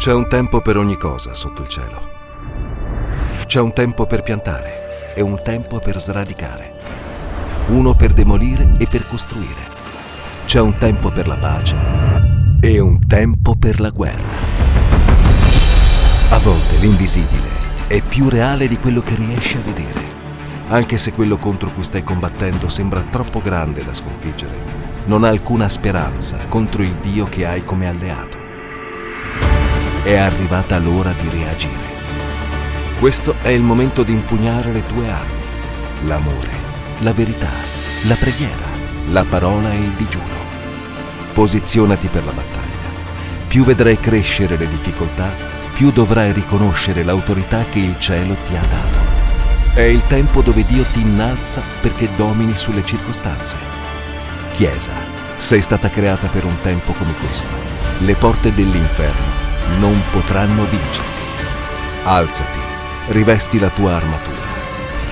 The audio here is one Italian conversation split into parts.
C'è un tempo per ogni cosa sotto il cielo. C'è un tempo per piantare e un tempo per sradicare. Uno per demolire e per costruire. C'è un tempo per la pace e un tempo per la guerra. A volte l'invisibile è più reale di quello che riesci a vedere, anche se quello contro cui stai combattendo sembra troppo grande da sconfiggere. Non ha alcuna speranza contro il Dio che hai come alleato. È arrivata l'ora di reagire. Questo è il momento di impugnare le tue armi, l'amore, la verità, la preghiera, la parola e il digiuno. Posizionati per la battaglia. Più vedrai crescere le difficoltà, più dovrai riconoscere l'autorità che il cielo ti ha dato. È il tempo dove Dio ti innalza perché domini sulle circostanze. Chiesa, sei stata creata per un tempo come questo. Le porte dell'inferno non potranno vincerti. Alzati, rivesti la tua armatura.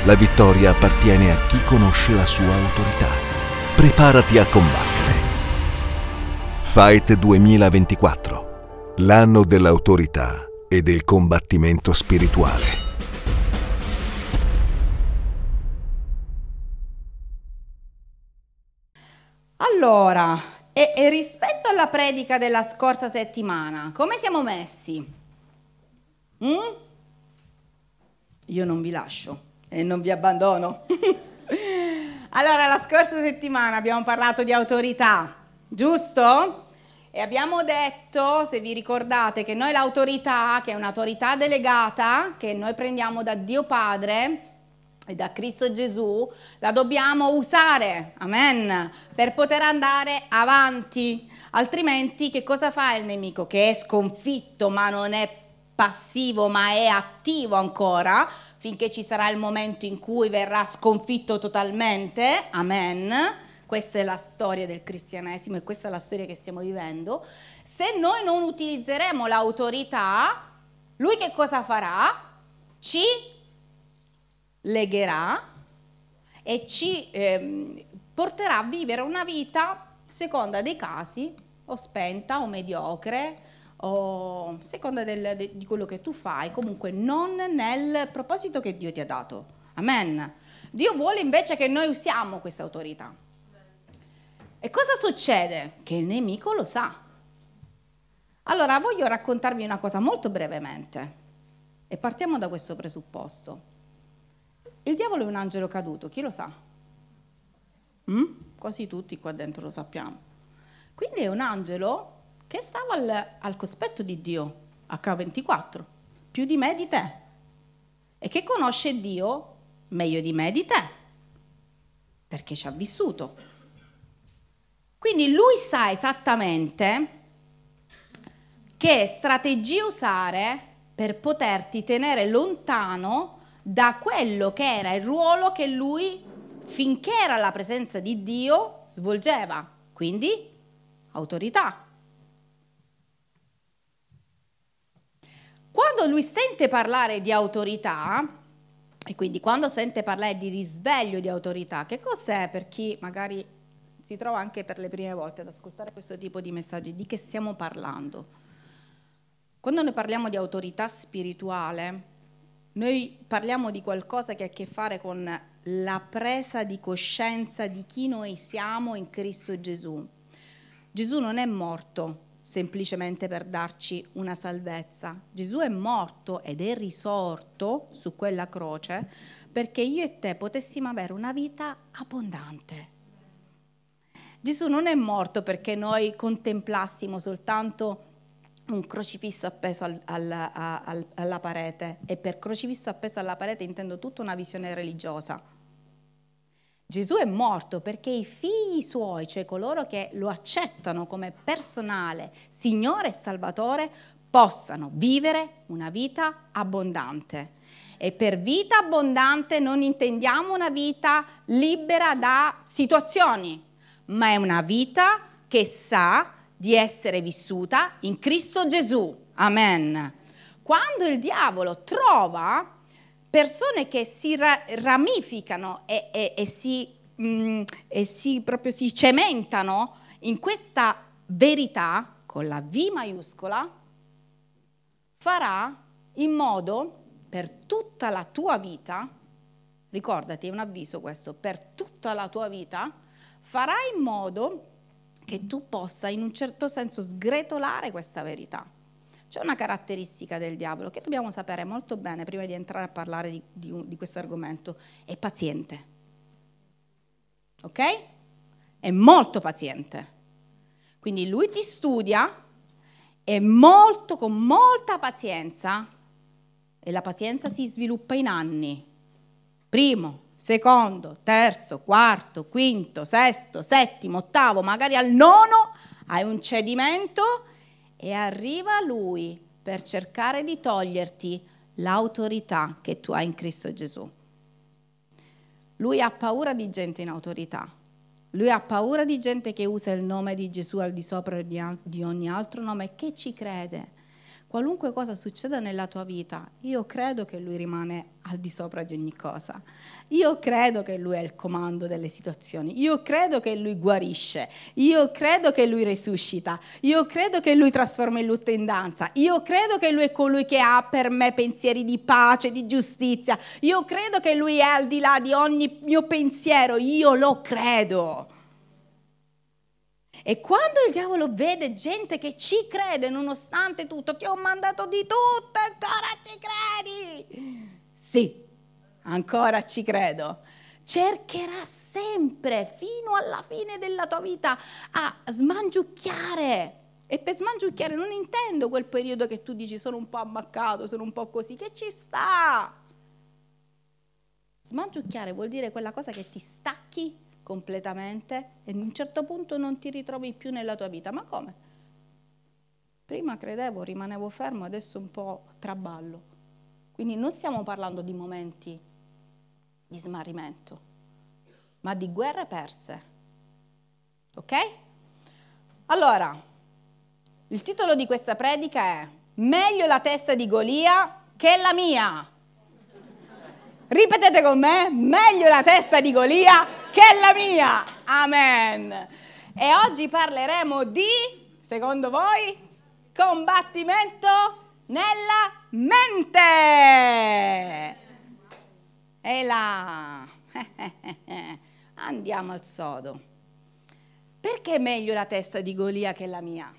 La vittoria appartiene a chi conosce la sua autorità. Preparati a combattere. Fight 2024, l'anno dell'autorità e del combattimento spirituale. Allora, e, e rispetto alla predica della scorsa settimana, come siamo messi? Mm? Io non vi lascio e non vi abbandono. allora, la scorsa settimana abbiamo parlato di autorità, giusto? E abbiamo detto, se vi ricordate, che noi l'autorità, che è un'autorità delegata, che noi prendiamo da Dio Padre e da Cristo Gesù, la dobbiamo usare, amen, per poter andare avanti. Altrimenti che cosa fa il nemico? Che è sconfitto, ma non è passivo, ma è attivo ancora, finché ci sarà il momento in cui verrà sconfitto totalmente, amen questa è la storia del cristianesimo e questa è la storia che stiamo vivendo. Se noi non utilizzeremo l'autorità, lui che cosa farà? Ci legherà e ci eh, porterà a vivere una vita, seconda dei casi, o spenta o mediocre, o seconda del, de, di quello che tu fai, comunque non nel proposito che Dio ti ha dato. Amen. Dio vuole invece che noi usiamo questa autorità. E cosa succede? Che il nemico lo sa. Allora voglio raccontarvi una cosa molto brevemente e partiamo da questo presupposto. Il diavolo è un angelo caduto, chi lo sa? Mm? Quasi tutti qua dentro lo sappiamo. Quindi è un angelo che stava al, al cospetto di Dio, H24, più di me di te, e che conosce Dio meglio di me di te, perché ci ha vissuto. Quindi lui sa esattamente che strategie usare per poterti tenere lontano da quello che era il ruolo che lui, finché era la presenza di Dio, svolgeva. Quindi autorità. Quando lui sente parlare di autorità, e quindi quando sente parlare di risveglio di autorità, che cos'è per chi magari si trova anche per le prime volte ad ascoltare questo tipo di messaggi, di che stiamo parlando? Quando noi parliamo di autorità spirituale, noi parliamo di qualcosa che ha a che fare con la presa di coscienza di chi noi siamo in Cristo Gesù. Gesù non è morto semplicemente per darci una salvezza. Gesù è morto ed è risorto su quella croce perché io e te potessimo avere una vita abbondante. Gesù non è morto perché noi contemplassimo soltanto un crocifisso appeso al, al, al, alla parete e per crocifisso appeso alla parete intendo tutta una visione religiosa. Gesù è morto perché i figli suoi, cioè coloro che lo accettano come personale, Signore e Salvatore, possano vivere una vita abbondante. E per vita abbondante non intendiamo una vita libera da situazioni, ma è una vita che sa di essere vissuta in Cristo Gesù. Amen. Quando il diavolo trova persone che si ra- ramificano e, e, e, si, mm, e si, proprio si cementano in questa verità con la V maiuscola, farà in modo per tutta la tua vita, ricordati, è un avviso questo, per tutta la tua vita, farà in modo che tu possa in un certo senso sgretolare questa verità. C'è una caratteristica del diavolo che dobbiamo sapere molto bene prima di entrare a parlare di, di, di questo argomento, è paziente. Ok? È molto paziente. Quindi lui ti studia e molto, con molta pazienza, e la pazienza si sviluppa in anni. Primo, secondo, terzo, quarto, quinto, sesto, settimo, ottavo, magari al nono hai un cedimento e arriva lui per cercare di toglierti l'autorità che tu hai in Cristo Gesù. Lui ha paura di gente in autorità. Lui ha paura di gente che usa il nome di Gesù al di sopra di ogni altro nome che ci crede. Qualunque cosa succeda nella tua vita, io credo che Lui rimane al di sopra di ogni cosa. Io credo che Lui è il comando delle situazioni. Io credo che Lui guarisce. Io credo che Lui risuscita. Io credo che Lui trasforma il lutto in danza. Io credo che Lui è colui che ha per me pensieri di pace, di giustizia. Io credo che Lui è al di là di ogni mio pensiero. Io lo credo. E quando il diavolo vede gente che ci crede nonostante tutto, ti ho mandato di tutto, ancora ci credi? Sì, ancora ci credo. Cercherà sempre, fino alla fine della tua vita, a smangiucchiare. E per smangiucchiare non intendo quel periodo che tu dici sono un po' ammaccato, sono un po' così, che ci sta. Smangiucchiare vuol dire quella cosa che ti stacchi completamente e a un certo punto non ti ritrovi più nella tua vita. Ma come? Prima credevo, rimanevo fermo, adesso un po' traballo. Quindi non stiamo parlando di momenti di smarrimento, ma di guerre perse. Ok? Allora, il titolo di questa predica è Meglio la testa di Golia che la mia. Ripetete con me, meglio la testa di Golia che è la mia. Amen. E oggi parleremo di, secondo voi, combattimento nella mente. E là. Andiamo al sodo. Perché è meglio la testa di Golia che la mia?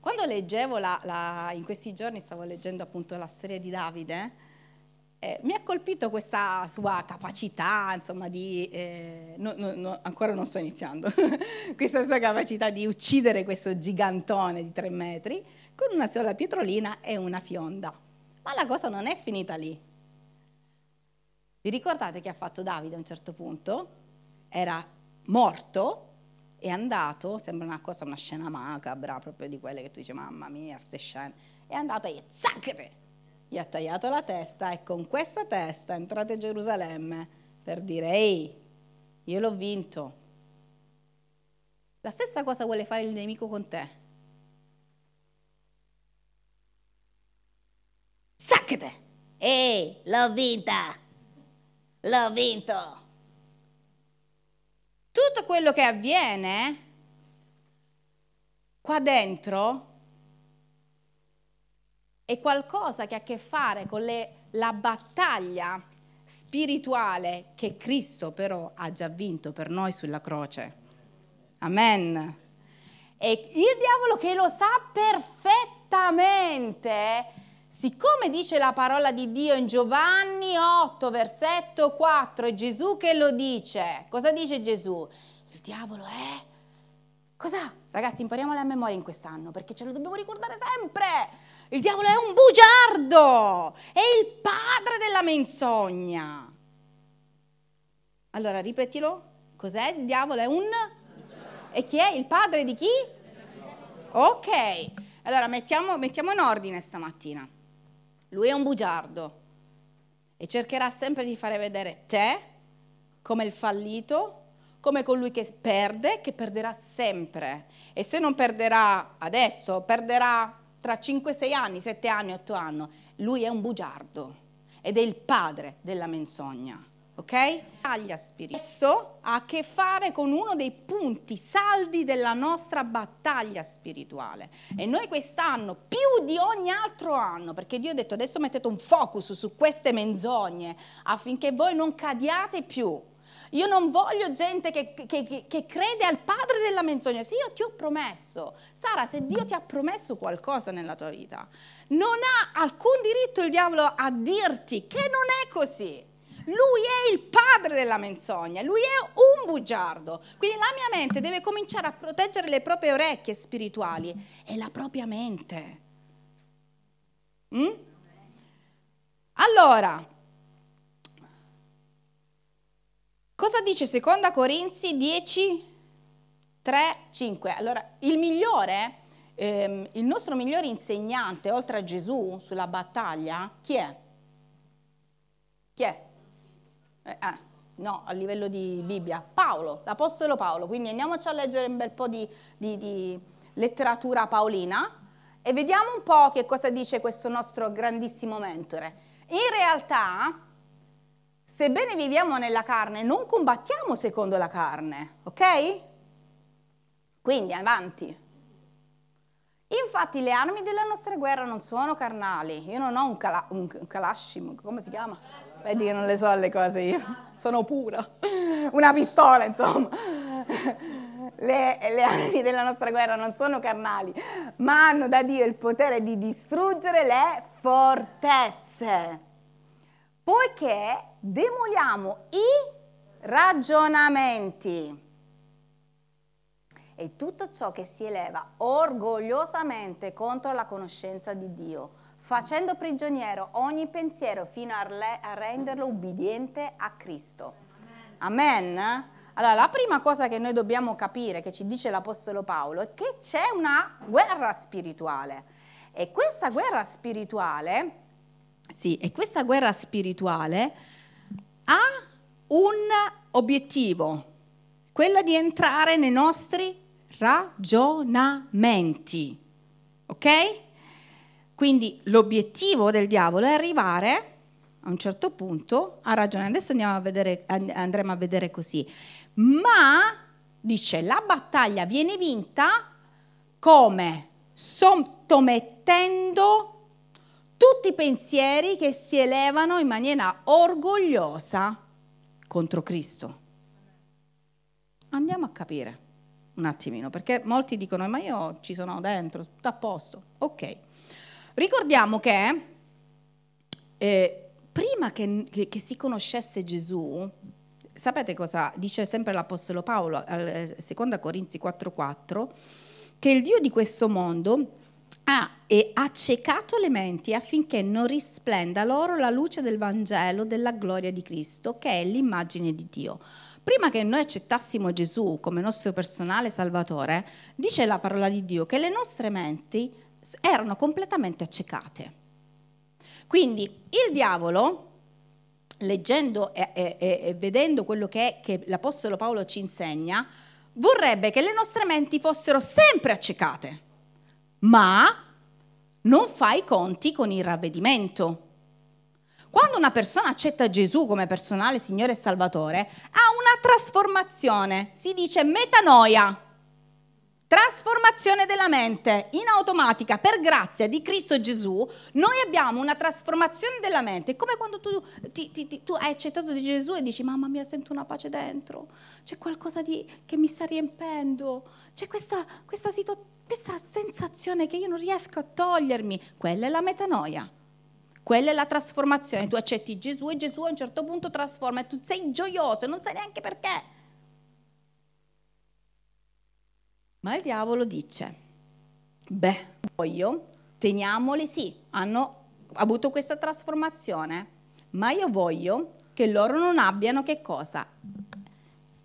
Quando leggevo la, la, in questi giorni stavo leggendo appunto la storia di Davide, eh, mi ha colpito questa sua capacità, insomma, di, eh, no, no, no, ancora non sto iniziando, questa sua capacità di uccidere questo gigantone di tre metri con una sola pietrolina e una fionda. Ma la cosa non è finita lì. Vi ricordate che ha fatto Davide a un certo punto? Era morto, è andato, sembra una cosa, una scena macabra, proprio di quelle che tu dici, mamma mia, ste scene, è andato e zacchete, gli ha tagliato la testa e con questa testa è entrato a Gerusalemme per dire, ehi, io l'ho vinto. La stessa cosa vuole fare il nemico con te. Saccate! Ehi, l'ho vinta! L'ho vinto! Tutto quello che avviene qua dentro è qualcosa che ha a che fare con le, la battaglia spirituale che Cristo però ha già vinto per noi sulla croce. Amen. E il diavolo che lo sa perfettamente, siccome dice la parola di Dio in Giovanni 8, versetto 4, è Gesù che lo dice. Cosa dice Gesù? Il diavolo è... Cosa? Ragazzi, impariamola a memoria in quest'anno perché ce lo dobbiamo ricordare sempre. Il diavolo è un bugiardo, è il padre della menzogna. Allora, ripetilo, cos'è? Il diavolo è un... E chi è? Il padre di chi? Ok, allora mettiamo, mettiamo in ordine stamattina. Lui è un bugiardo e cercherà sempre di fare vedere te come il fallito, come colui che perde, che perderà sempre. E se non perderà adesso, perderà tra 5-6 anni, 7 anni, 8 anni, lui è un bugiardo ed è il padre della menzogna. ok? Battaglia spirituale. Questo ha a che fare con uno dei punti saldi della nostra battaglia spirituale. E noi quest'anno, più di ogni altro anno, perché Dio ha detto adesso mettete un focus su queste menzogne affinché voi non cadiate più. Io non voglio gente che, che, che, crede al padre della menzogna. Se io ti ho promesso, Sara, se Dio ti ha promesso qualcosa nella tua vita, non ha alcun diritto il diavolo a dirti che non è così. Lui è il padre della menzogna, lui è un bugiardo. Quindi la mia mente deve cominciare a proteggere le proprie orecchie spirituali e la propria mente. Mm? Allora, cosa dice seconda Corinzi 10, 3, 5? Allora, il migliore, ehm, il nostro migliore insegnante, oltre a Gesù, sulla battaglia, chi è? Chi è? Eh, ah, no, a livello di Bibbia. Paolo, l'Apostolo Paolo. Quindi andiamoci a leggere un bel po' di, di, di letteratura paolina e vediamo un po' che cosa dice questo nostro grandissimo mentore. In realtà, sebbene viviamo nella carne, non combattiamo secondo la carne, ok? Quindi avanti. Infatti le armi della nostra guerra non sono carnali. Io non ho un, cala- un Kalashim, come si chiama? Vedi che non le so le cose io, sono pura. Una pistola, insomma. Le, le, armi della nostra guerra non sono carnali, ma hanno da Dio il potere di distruggere le fortezze. Poiché demoliamo i ragionamenti e tutto ciò che si eleva orgogliosamente contro la conoscenza di Dio facendo prigioniero ogni pensiero fino a, le, a renderlo ubbidiente a Cristo. Amen. Amen? Allora, la prima cosa che noi dobbiamo capire, che ci dice l'Apostolo Paolo, è che c'è una guerra spirituale. E questa guerra spirituale, sì, e questa guerra spirituale ha un obiettivo, quello di entrare nei nostri ragionamenti. Ok? Quindi l'obiettivo del diavolo è arrivare a un certo punto a ragione. Adesso a vedere, andremo a vedere così. Ma, dice, la battaglia viene vinta come sottomettendo tutti i pensieri che si elevano in maniera orgogliosa contro Cristo. Andiamo a capire un attimino, perché molti dicono, ma io ci sono dentro, tutto a posto. Ok. Ricordiamo che eh, prima che, che, che, si conoscesse Gesù, sapete cosa dice sempre l'Apostolo Paolo, al 2 Corinzi 4,4, che il Dio di questo mondo ha e accecato le menti affinché non risplenda loro la luce del Vangelo della gloria di Cristo, che è l'immagine di Dio. Prima che noi accettassimo Gesù come nostro personale Salvatore, dice la parola di Dio che le nostre menti erano completamente accecate. Quindi il diavolo, leggendo e, e, e vedendo quello che, è, che l'Apostolo Paolo ci insegna, vorrebbe che le nostre menti fossero sempre accecate, ma non fa i conti con il ravvedimento. Quando una persona accetta Gesù come personale Signore e Salvatore, ha una trasformazione, si dice metanoia. Trasformazione della mente in automatica per grazia di Cristo Gesù, noi abbiamo una trasformazione della mente. È come quando tu, ti, ti, tu hai accettato di Gesù e dici: Mamma mia, sento una pace dentro, c'è qualcosa di, che mi sta riempendo, c'è questa, questa, situ, questa sensazione che io non riesco a togliermi. Quella è la metanoia. Quella è la trasformazione. Tu accetti Gesù e Gesù a un certo punto trasforma e tu sei gioioso e non sai neanche perché. Ma il diavolo dice, beh, voglio, teniamoli sì, hanno avuto questa trasformazione, ma io voglio che loro non abbiano che cosa?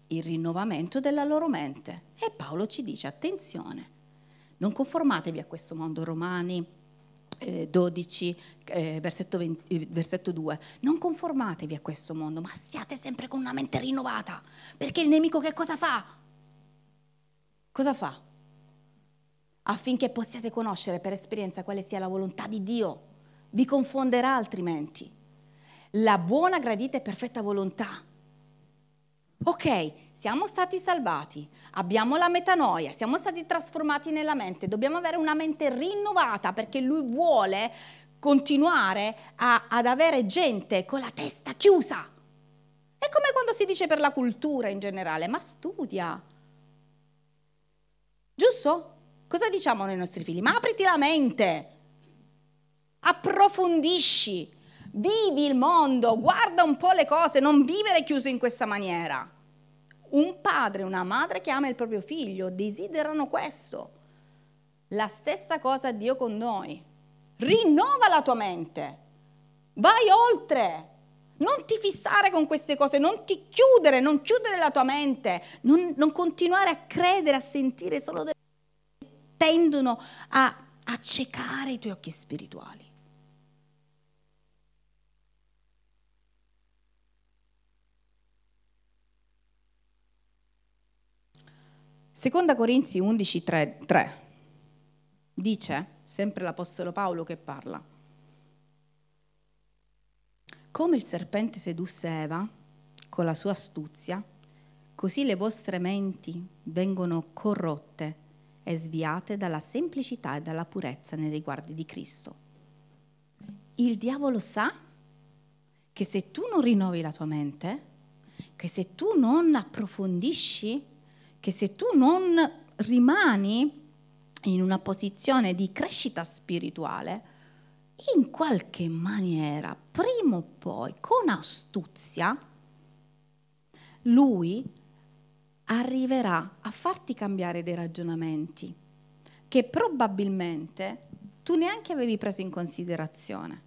Il rinnovamento della loro mente. E Paolo ci dice, attenzione, non conformatevi a questo mondo, Romani 12, eh, versetto, 20, versetto 2. Non conformatevi a questo mondo, ma siate sempre con una mente rinnovata, perché il nemico che cosa fa? Cosa fa? Affinché possiate conoscere per esperienza quale sia la volontà di Dio. Vi confonderà altrimenti. la buona, gradita e perfetta volontà. Ok, siamo stati salvati, abbiamo la metanoia, siamo stati trasformati nella mente, dobbiamo avere una mente rinnovata perché lui vuole continuare a, ad avere gente con la testa chiusa. È come quando si dice per la cultura in generale, ma studia. Giusto? Cosa diciamo noi nostri figli? Ma apriti la mente, approfondisci, vivi il mondo, guarda un po' le cose, non vivere chiuso in questa maniera. Un padre e una madre che ama il proprio figlio desiderano questo. La stessa cosa Dio con noi. Rinnova la tua mente, vai oltre. Non ti fissare con queste cose, non ti chiudere, non chiudere la tua mente, non, non continuare a credere, a sentire solo delle cose che tendono a accecare i tuoi occhi spirituali. Seconda Corinzi 11, 3, 3 dice, sempre l'Apostolo Paolo che parla, come il serpente sedusse Eva con la sua astuzia, così le vostre menti vengono corrotte e sviate dalla semplicità e dalla purezza nei riguardi di Cristo. Il diavolo sa che se tu non rinnovi la tua mente, che se tu non approfondisci che se tu non rimani in una posizione di crescita spirituale, in qualche maniera, prima o poi, con astuzia, lui arriverà a farti cambiare dei ragionamenti che probabilmente tu neanche avevi preso in considerazione.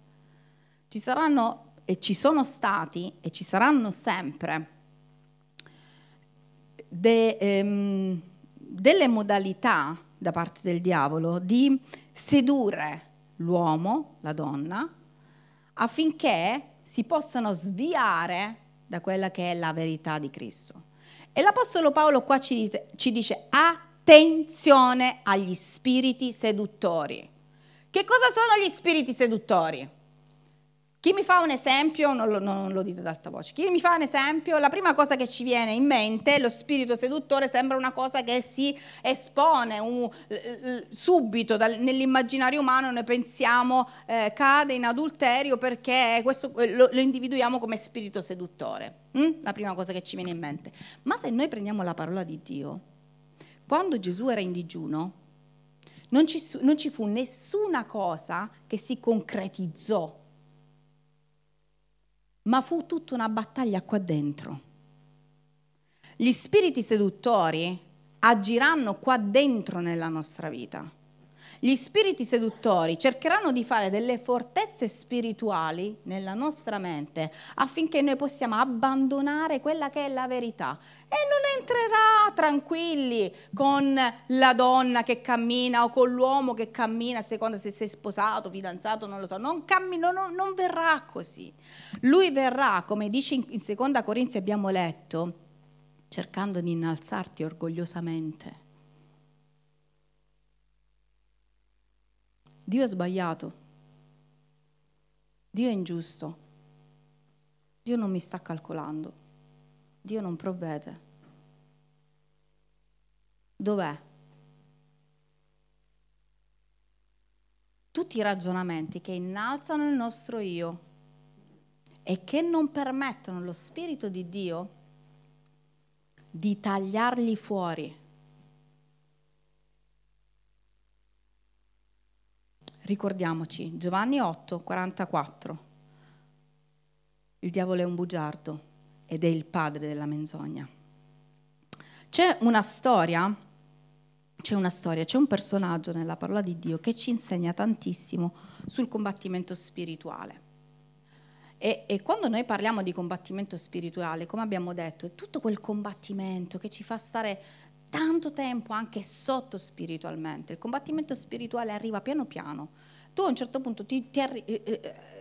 Ci saranno e ci sono stati e ci saranno sempre de, ehm, delle modalità da parte del diavolo di sedurre l'uomo, la donna, affinché si possano sviare da quella che è la verità di Cristo. E l'Apostolo Paolo qua ci ci dice attenzione agli spiriti seduttori. Che cosa sono gli spiriti seduttori? Chi mi fa un esempio, non lo, non lo dite ad alta voce, chi mi fa un esempio, la prima cosa che ci viene in mente, lo spirito seduttore sembra una cosa che si espone un, subito dal, nell'immaginario umano, noi pensiamo eh, cade in adulterio perché questo, lo, lo, individuiamo come spirito seduttore, hm? la prima cosa che ci viene in mente. Ma se noi prendiamo la parola di Dio, quando Gesù era in digiuno, non ci, non ci fu nessuna cosa che si concretizzò ma fu tutta una battaglia qua dentro. Gli spiriti seduttori agiranno qua dentro nella nostra vita. Gli spiriti seduttori cercheranno di fare delle fortezze spirituali nella nostra mente affinché noi possiamo abbandonare quella che è la verità e non entrerà tranquilli con la donna che cammina o con l'uomo che cammina a seconda se sei sposato, fidanzato, non lo so, non, cammino, non, non verrà così. Lui verrà, come dice in, in seconda Corinzi abbiamo letto, cercando di innalzarti orgogliosamente. Dio è sbagliato, Dio è ingiusto, Dio non mi sta calcolando. Dio non provvede. Dov'è? Tutti i ragionamenti che innalzano il nostro io e che non permettono allo Spirito di Dio di tagliarli fuori. Ricordiamoci, Giovanni 8, 44. Il diavolo è un bugiardo ed è il padre della menzogna. C'è una storia, c'è una storia, c'è un personaggio nella parola di Dio che ci insegna tantissimo sul combattimento spirituale. E, e, quando noi parliamo di combattimento spirituale, come abbiamo detto, è tutto quel combattimento che ci fa stare tanto tempo anche sotto spiritualmente. Il combattimento spirituale arriva piano piano. Tu a un certo punto ti, ti arri- eh, eh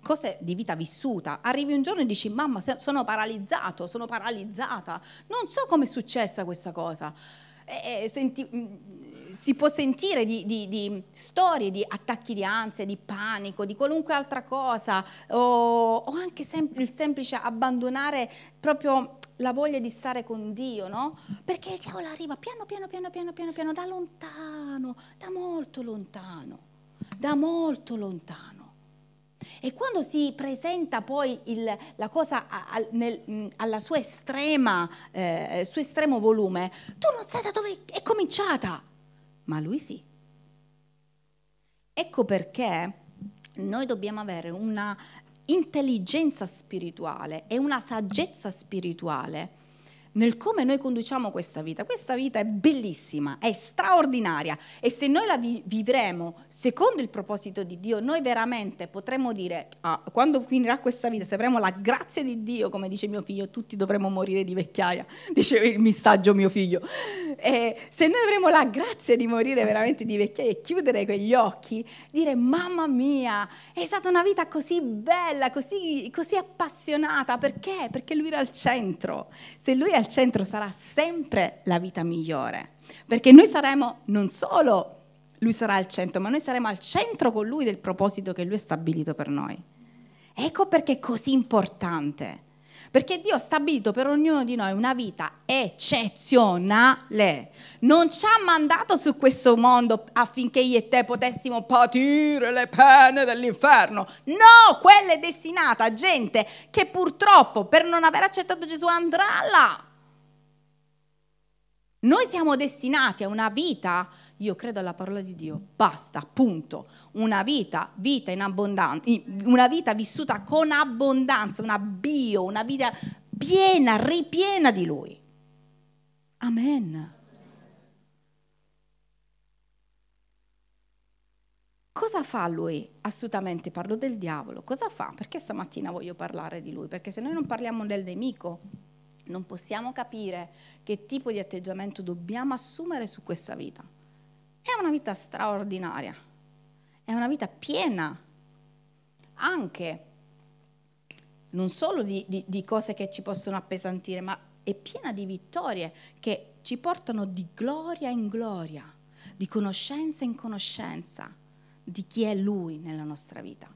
cose di vita vissuta. Arrivi un giorno e dici, mamma, sono paralizzato, sono paralizzata, non so come è successa questa cosa. E, senti, mm, si può sentire di, di, di, storie di attacchi di ansia, di panico, di qualunque altra cosa, o, o anche sem- il semplice abbandonare proprio la voglia di stare con Dio, no? Perché il diavolo arriva piano piano piano piano piano piano da lontano, da molto lontano, da molto lontano. E quando si presenta poi il, la cosa a, a, nel, alla sua estrema, eh, suo estremo volume, tu non sai da dove è cominciata, ma lui sì. Ecco perché noi dobbiamo avere una intelligenza spirituale e una saggezza spirituale nel come noi conduciamo questa vita. Questa vita è bellissima, è straordinaria e se noi la vi- vivremo secondo il proposito di Dio, noi veramente potremo dire, ah, quando finirà questa vita, se avremo la grazia di Dio, come dice mio figlio, tutti dovremo morire di vecchiaia, dice il messaggio mio figlio. E se noi avremo la grazia di morire veramente di vecchiaia e chiudere quegli occhi, dire mamma mia, è stata una vita così bella, così, così appassionata, perché? Perché lui era al centro. Se lui è al centro sarà sempre la vita migliore, perché noi saremo non solo lui sarà al centro, ma noi saremo al centro con lui del proposito che lui ha stabilito per noi. Ecco perché è così importante. Perché Dio ha stabilito per ognuno di noi una vita eccezionale. Non ci ha mandato su questo mondo affinché io e te potessimo patire le pene dell'inferno. No, quella è destinata a gente che purtroppo per non aver accettato Gesù andrà là. Noi siamo destinati a una vita, io credo alla parola di Dio, basta, punto. Una vita, vita in abbondanza, una vita vissuta con abbondanza, una bio, una vita piena, ripiena di Lui. Amen. Cosa fa lui? Assolutamente parlo del diavolo. Cosa fa? Perché stamattina voglio parlare di lui? Perché se noi non parliamo del nemico, non possiamo capire che tipo di atteggiamento dobbiamo assumere su questa vita. È una vita straordinaria, è una vita piena anche non solo di, di, di cose che ci possono appesantire, ma è piena di vittorie che ci portano di gloria in gloria, di conoscenza in conoscenza di chi è Lui nella nostra vita.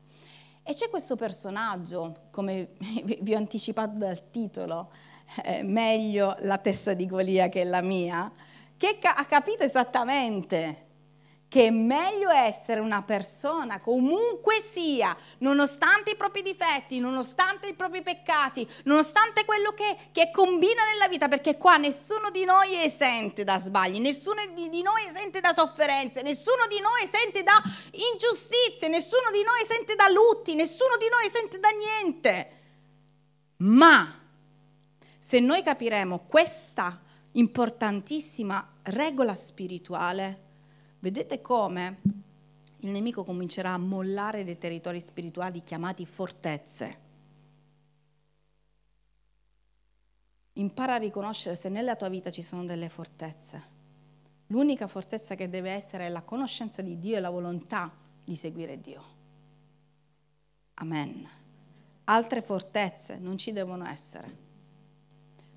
E c'è questo personaggio, come vi ho anticipato dal titolo, eh, meglio la testa di Golia che la mia, che ha capito esattamente che è meglio essere una persona, comunque sia, nonostante i propri difetti, nonostante i propri peccati, nonostante quello che, che, combina nella vita, perché qua nessuno di noi è esente da sbagli, nessuno di noi è esente da sofferenze, nessuno di noi è esente da ingiustizie, nessuno di noi è esente da lutti, nessuno di noi è esente da niente. Ma se noi capiremo questa importantissima regola spirituale, vedete come il nemico comincerà a mollare dei territori spirituali chiamati fortezze. Impara a riconoscere se nella tua vita ci sono delle fortezze. L'unica fortezza che deve essere è la conoscenza di Dio e la volontà di seguire Dio. Amen. Altre fortezze non ci devono essere.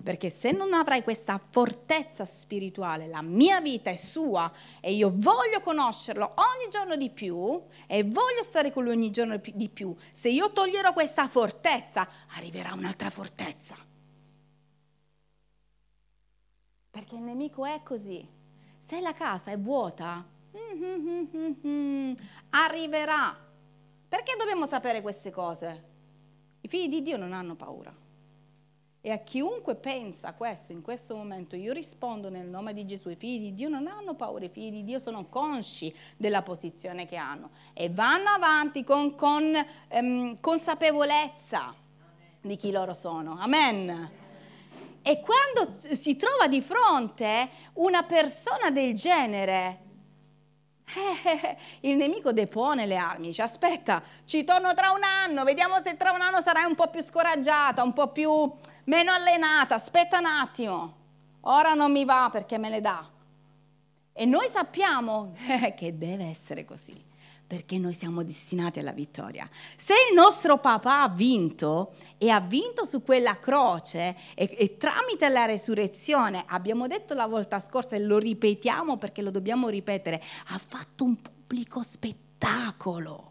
Perché se non avrai questa fortezza spirituale, la mia vita è sua e io voglio conoscerlo ogni giorno di più e voglio stare con lui ogni giorno di più, se io toglierò questa fortezza, arriverà un'altra fortezza. Perché il nemico è così. Se la casa è vuota, arriverà. Perché dobbiamo sapere queste cose? I figli di Dio non hanno paura. E a chiunque pensa questo in questo momento, io rispondo nel nome di Gesù. I figli di Dio non hanno paura, i figli di Dio sono consci della posizione che hanno e vanno avanti con, con ehm, consapevolezza di chi loro sono. Amen. E quando si trova di fronte una persona del genere, eh, il nemico depone le armi, dice aspetta, ci torno tra un anno, vediamo se tra un anno sarai un po' più scoraggiata, un po' più meno allenata, aspetta un attimo, ora non mi va perché me le dà. E noi sappiamo che deve essere così, Perché noi siamo destinati alla vittoria. Se il nostro papà ha vinto e ha vinto su quella croce e, e tramite la resurrezione, abbiamo detto la volta scorsa e lo ripetiamo perché lo dobbiamo ripetere, ha fatto un pubblico spettacolo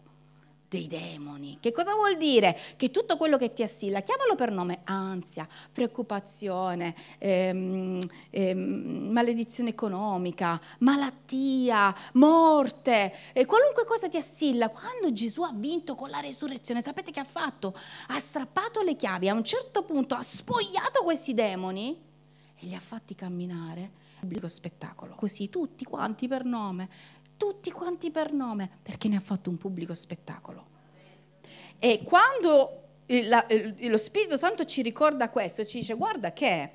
dei demoni. Che cosa vuol dire? Che tutto quello che ti assilla, chiamalo per nome, ansia, preoccupazione, ehm, ehm, maledizione economica, malattia, morte, e qualunque cosa ti assilla, quando Gesù ha vinto con la resurrezione, sapete che ha fatto? Ha strappato le chiavi, a un certo punto ha spogliato questi demoni e li ha fatti camminare. Pubblico spettacolo. Così tutti quanti per nome tutti quanti per nome, perché ne ha fatto un pubblico spettacolo. E quando lo Spirito Santo ci ricorda questo, ci dice guarda che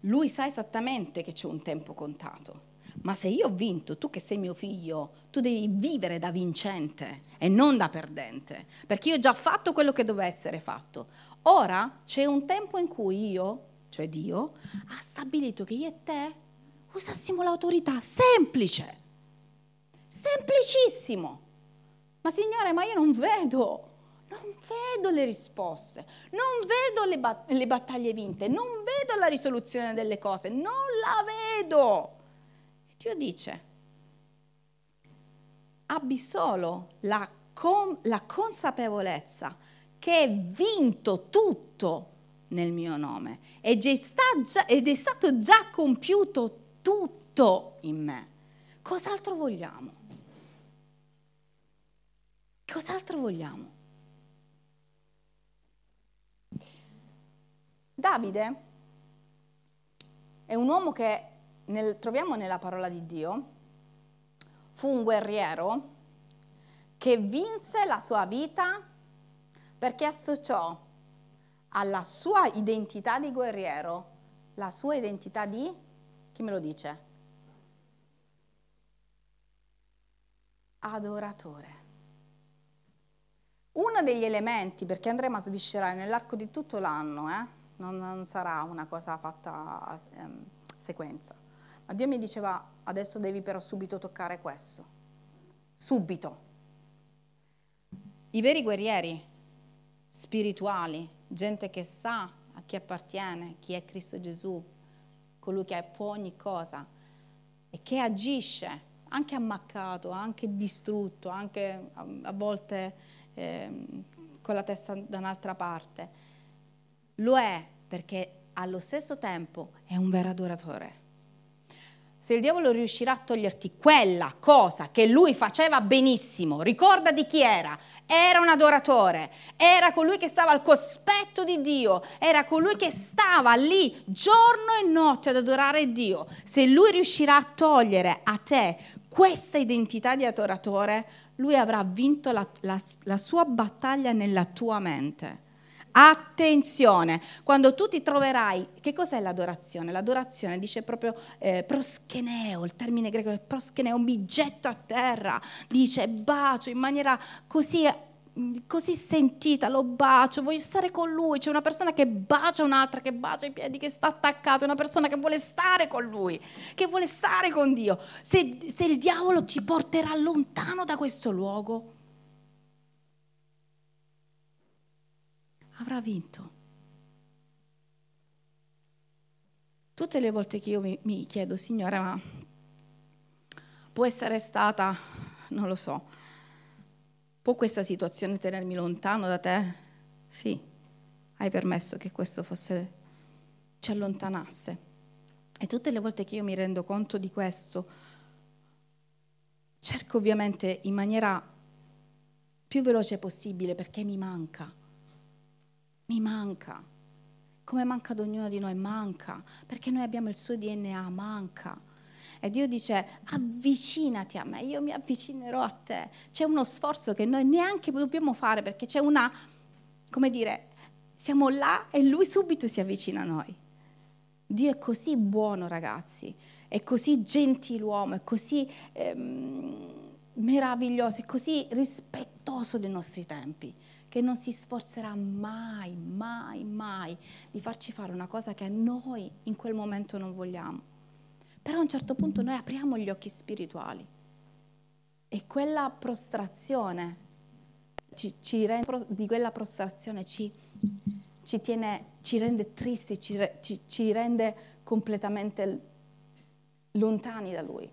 lui sa esattamente che c'è un tempo contato. Ma se io ho vinto, tu che sei mio figlio, tu devi vivere da vincente e non da perdente, perché io ho già fatto quello che doveva essere fatto. Ora c'è un tempo in cui io, cioè Dio, ha stabilito che io e te usassimo l'autorità. Semplice, semplicissimo. Ma Signore, ma io non vedo, non vedo le risposte, non vedo le, bat- le battaglie vinte, non vedo la risoluzione delle cose, non la vedo. E Dio dice, abbi solo la, con- la consapevolezza che è vinto tutto nel mio nome. Ed è, stato già compiuto tutto in me. Cos'altro vogliamo? Cos'altro vogliamo? Davide è un uomo che nel, troviamo nella parola di Dio, fu un guerriero che vinse la sua vita perché associò alla sua identità di guerriero la sua identità di chi me lo dice? Adoratore. Uno degli elementi, perché andremo a sviscerare nell'arco di tutto l'anno, eh? non, non, sarà una cosa fatta a ehm, sequenza, ma Dio mi diceva adesso devi però subito toccare questo, subito. I veri guerrieri spirituali, gente che sa a chi appartiene, chi è Cristo Gesù, colui che può ogni cosa e che agisce anche ammaccato, anche distrutto, anche a volte eh, con la testa da un'altra parte. Lo è perché allo stesso tempo è un vero adoratore. Se il diavolo riuscirà a toglierti quella cosa che lui faceva benissimo, ricorda di chi era, era un adoratore, era colui che stava al cospetto di Dio, era colui che stava lì giorno e notte ad adorare Dio. Se lui riuscirà a togliere a te questa identità di adoratore, lui avrà vinto la, la, la sua battaglia nella tua mente. Attenzione, quando tu ti troverai, che cos'è l'adorazione? L'adorazione dice proprio eh, proscheneo, il termine greco è proscheneo, mi getto a terra, dice bacio in maniera così così sentita, lo bacio, voglio stare con lui. C'è una persona che bacia un'altra, che bacia i piedi, che sta attaccato, una persona che vuole stare con lui, che vuole stare con Dio. Se, se il diavolo ti porterà lontano da questo luogo, avrà vinto. Tutte le volte che io mi, chiedo, Signore, ma può essere stata, non lo so, può questa situazione tenermi lontano da te? Sì, hai permesso che questo fosse, ci allontanasse. E tutte le volte che io mi rendo conto di questo, cerco ovviamente in maniera più veloce possibile perché mi manca mi manca. Come manca ad ognuno di noi, manca, perché noi abbiamo il suo DNA, manca. E Dio dice avvicinati a me, io mi avvicinerò a te. C'è uno sforzo che noi neanche dobbiamo fare perché c'è una, come dire, siamo là e lui subito si avvicina a noi. Dio è così buono ragazzi, è così gentiluomo, è così ehm, meraviglioso, è così rispettoso dei nostri tempi che non si sforzerà mai, mai, mai di farci fare una cosa che noi in quel momento non vogliamo. Però a un certo punto noi apriamo gli occhi spirituali E quella prostrazione, ci, ci rende, di quella prostrazione ci, ci, tiene, ci rende tristi, ci, ci rende completamente lontani da Lui.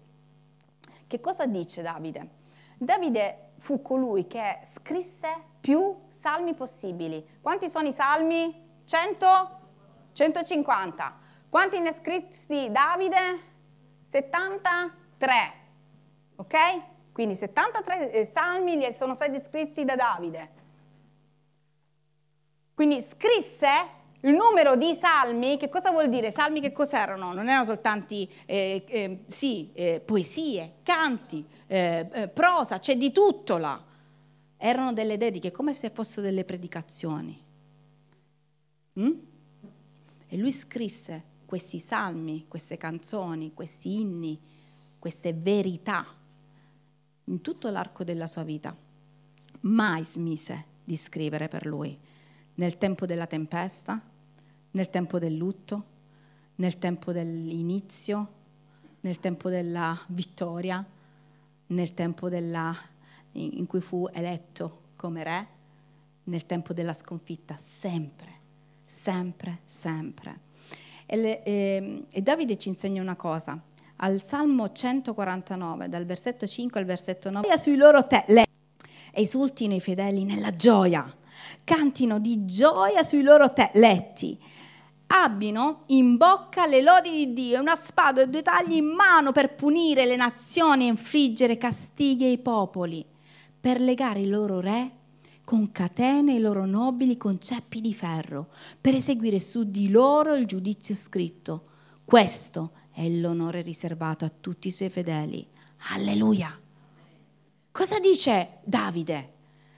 Che cosa dice Davide? Davide fu colui che scrisse più salmi possibili. Quanti sono i salmi? 100? 150. Quanti ne ha scritti Davide? 73. Ok? Quindi 73 eh, salmi sono stati scritti da Davide. Quindi scrisse il numero di salmi, che cosa vuol dire? Salmi che cos'erano? Non erano soltanto eh, eh, sì, eh, poesie, canti, eh, eh, prosa, c'è di tutto là. Erano delle dediche, come se fossero delle predicazioni. Mm? E lui scrisse questi salmi, queste canzoni, questi inni, queste verità in tutto l'arco della sua vita. Mai smise di scrivere per lui, nel tempo della tempesta, nel tempo del lutto, nel tempo dell'inizio, nel tempo della vittoria, nel tempo della, in cui fu eletto come re, nel tempo della sconfitta, sempre, sempre, sempre. E, le, e, e Davide ci insegna una cosa, al Salmo 149, dal versetto 5 al versetto 9, sui loro te, le, esultino i fedeli nella gioia, cantino di gioia sui loro te, letti, abbiano in bocca le lodi di Dio, una spada e due tagli in mano per punire le nazioni e infliggere castighi ai popoli, per legare i loro re con catene i loro nobili con ceppi di ferro, per eseguire su di loro il giudizio scritto. Questo è l'onore riservato a tutti i suoi fedeli. Alleluia. Cosa dice Davide?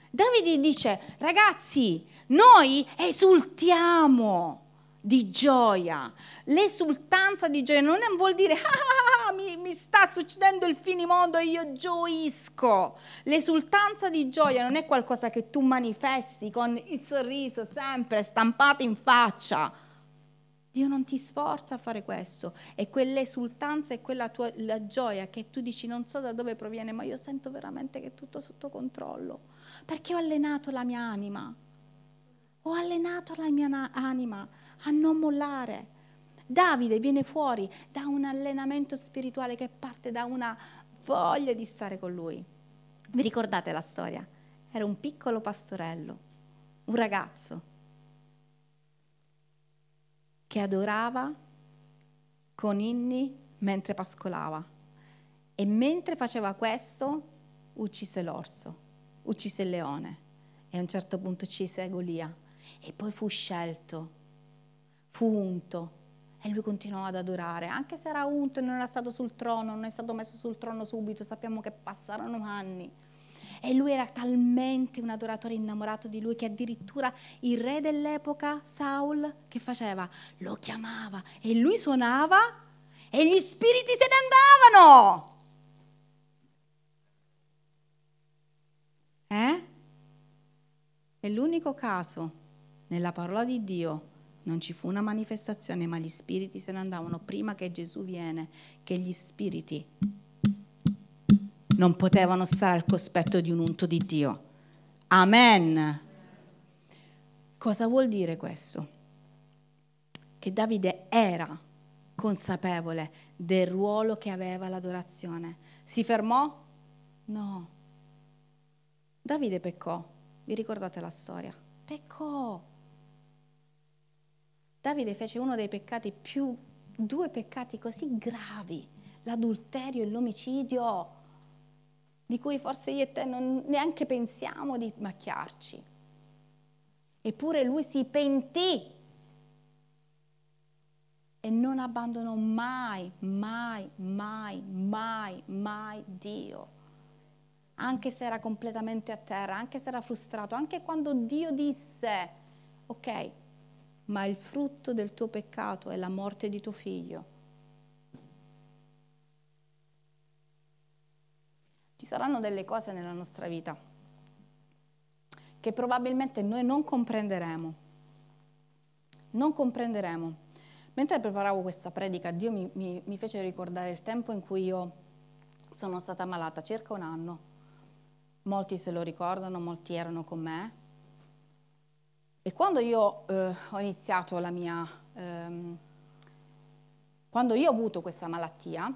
Davide dice, ragazzi, noi esultiamo di gioia. L'esultanza di gioia non vuol dire ah, ah, mi, mi, sta succedendo il finimondo e io gioisco. L'esultanza di gioia non è qualcosa che tu manifesti con il sorriso sempre stampato in faccia. Dio non ti sforza a fare questo. E quell'esultanza e quella tua gioia che tu dici non so da dove proviene, ma io sento veramente che è tutto sotto controllo. Perché ho allenato la mia anima. Ho allenato la mia anima a non mollare. Davide viene fuori da un allenamento spirituale che parte da una voglia di stare con lui. Vi ricordate la storia? Era un piccolo pastorello, un ragazzo che adorava con inni mentre pascolava e mentre faceva questo uccise l'orso, uccise il leone e a un certo punto uccise Golia e poi fu scelto fu unto e lui continuò ad adorare, anche se era unto e non era stato sul trono, non è stato messo sul trono subito, sappiamo che passarono anni. E lui era talmente un adoratore innamorato di lui che addirittura il re dell'epoca, Saul, che faceva? Lo chiamava e lui suonava e gli spiriti se ne andavano. Eh? È l'unico caso nella parola di Dio non ci fu una manifestazione, ma gli spiriti se ne andavano prima che Gesù viene, che gli spiriti non potevano stare al cospetto di un unto di Dio. Amen. Cosa vuol dire questo? Che Davide era consapevole del ruolo che aveva l'adorazione. Si fermò? No. Davide peccò. Vi ricordate la storia? Peccò Davide fece uno dei peccati più, due peccati così gravi, l'adulterio e l'omicidio, di cui forse io e te non neanche pensiamo di macchiarci. Eppure lui si pentì e non abbandonò mai, mai, mai, mai, mai Dio. Anche se era completamente a terra, anche se era frustrato, anche quando Dio disse, ok, ma il frutto del tuo peccato è la morte di tuo figlio. Ci saranno delle cose nella nostra vita che probabilmente noi non comprenderemo. Non comprenderemo. Mentre preparavo questa predica, Dio mi, mi, mi fece ricordare il tempo in cui io sono stata malata, circa un anno molti se lo ricordano, molti erano con me. E quando io eh, ho iniziato la mia... Ehm, quando io ho avuto questa malattia,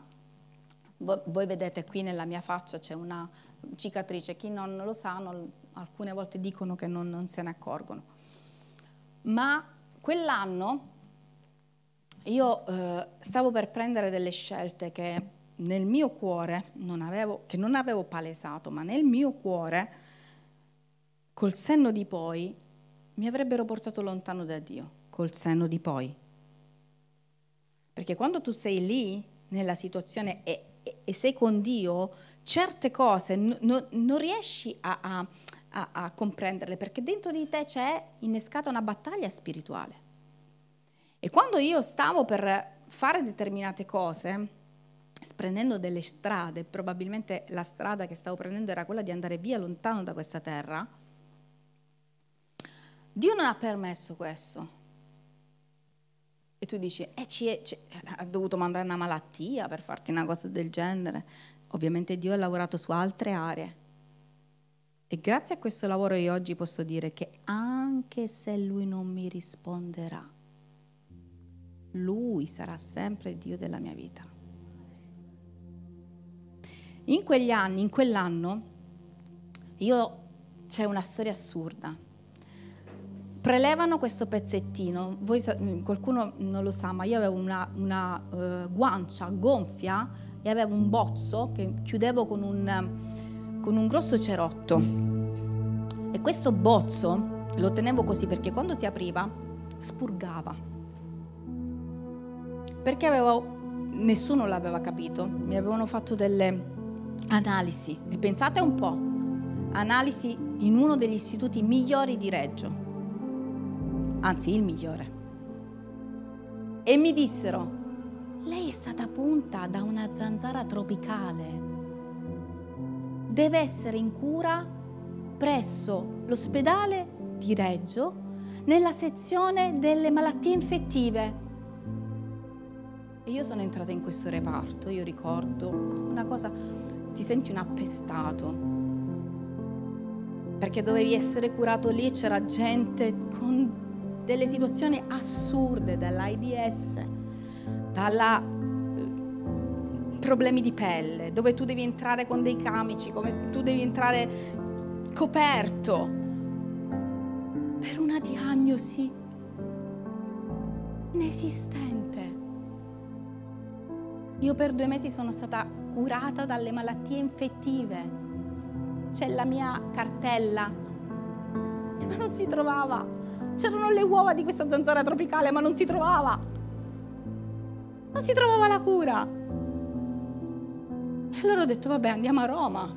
voi, voi vedete qui nella mia faccia c'è una cicatrice, chi non lo sa, non, alcune volte dicono che non, non se ne accorgono. Ma quell'anno io eh, stavo per prendere delle scelte che nel mio cuore, non avevo, che non avevo palesato, ma nel mio cuore, col senno di poi, mi avrebbero portato lontano da Dio, col senno di poi. Perché quando tu sei lì, nella situazione, e, e, e sei con Dio, certe cose n- n- non riesci a, a, a, a comprenderle, perché dentro di te c'è innescata una battaglia spirituale. E quando io stavo per fare determinate cose, prendendo delle strade, probabilmente la strada che stavo prendendo era quella di andare via lontano da questa terra, Dio non ha permesso questo. E tu dici, eh, ci è, ci, ha dovuto mandare una malattia per farti una cosa del genere. Ovviamente Dio ha lavorato su altre aree. E grazie a questo lavoro io oggi posso dire che anche se Lui non mi risponderà, Lui sarà sempre Dio della mia vita. In quegli anni, in quell'anno, io c'è una storia assurda. Prelevano questo pezzettino, voi, qualcuno non lo sa, ma io avevo una, una uh, guancia gonfia e avevo un bozzo che chiudevo con un, con un grosso cerotto. E questo bozzo lo tenevo così perché quando si apriva spurgava. Perché avevo, nessuno l'aveva capito, mi avevano fatto delle analisi, e pensate un po', analisi in uno degli istituti migliori di Reggio, anzi il migliore. E mi dissero, lei è stata punta da una zanzara tropicale, deve essere in cura presso l'ospedale di Reggio nella sezione delle malattie infettive. E io sono entrata in questo reparto, io ricordo una cosa ti senti un appestato. Perché dovevi essere curato lì, c'era gente con delle situazioni assurde, dall'AIDS, dalla eh, problemi di pelle, dove tu devi entrare con dei camici, come tu devi entrare coperto per una diagnosi inesistente. Io per due mesi sono stata curata dalle malattie infettive. C'è la mia cartella, ma non si trovava. C'erano le uova di questa zanzara tropicale, ma non si trovava. Non si trovava la cura. E allora ho detto, vabbè, andiamo a Roma,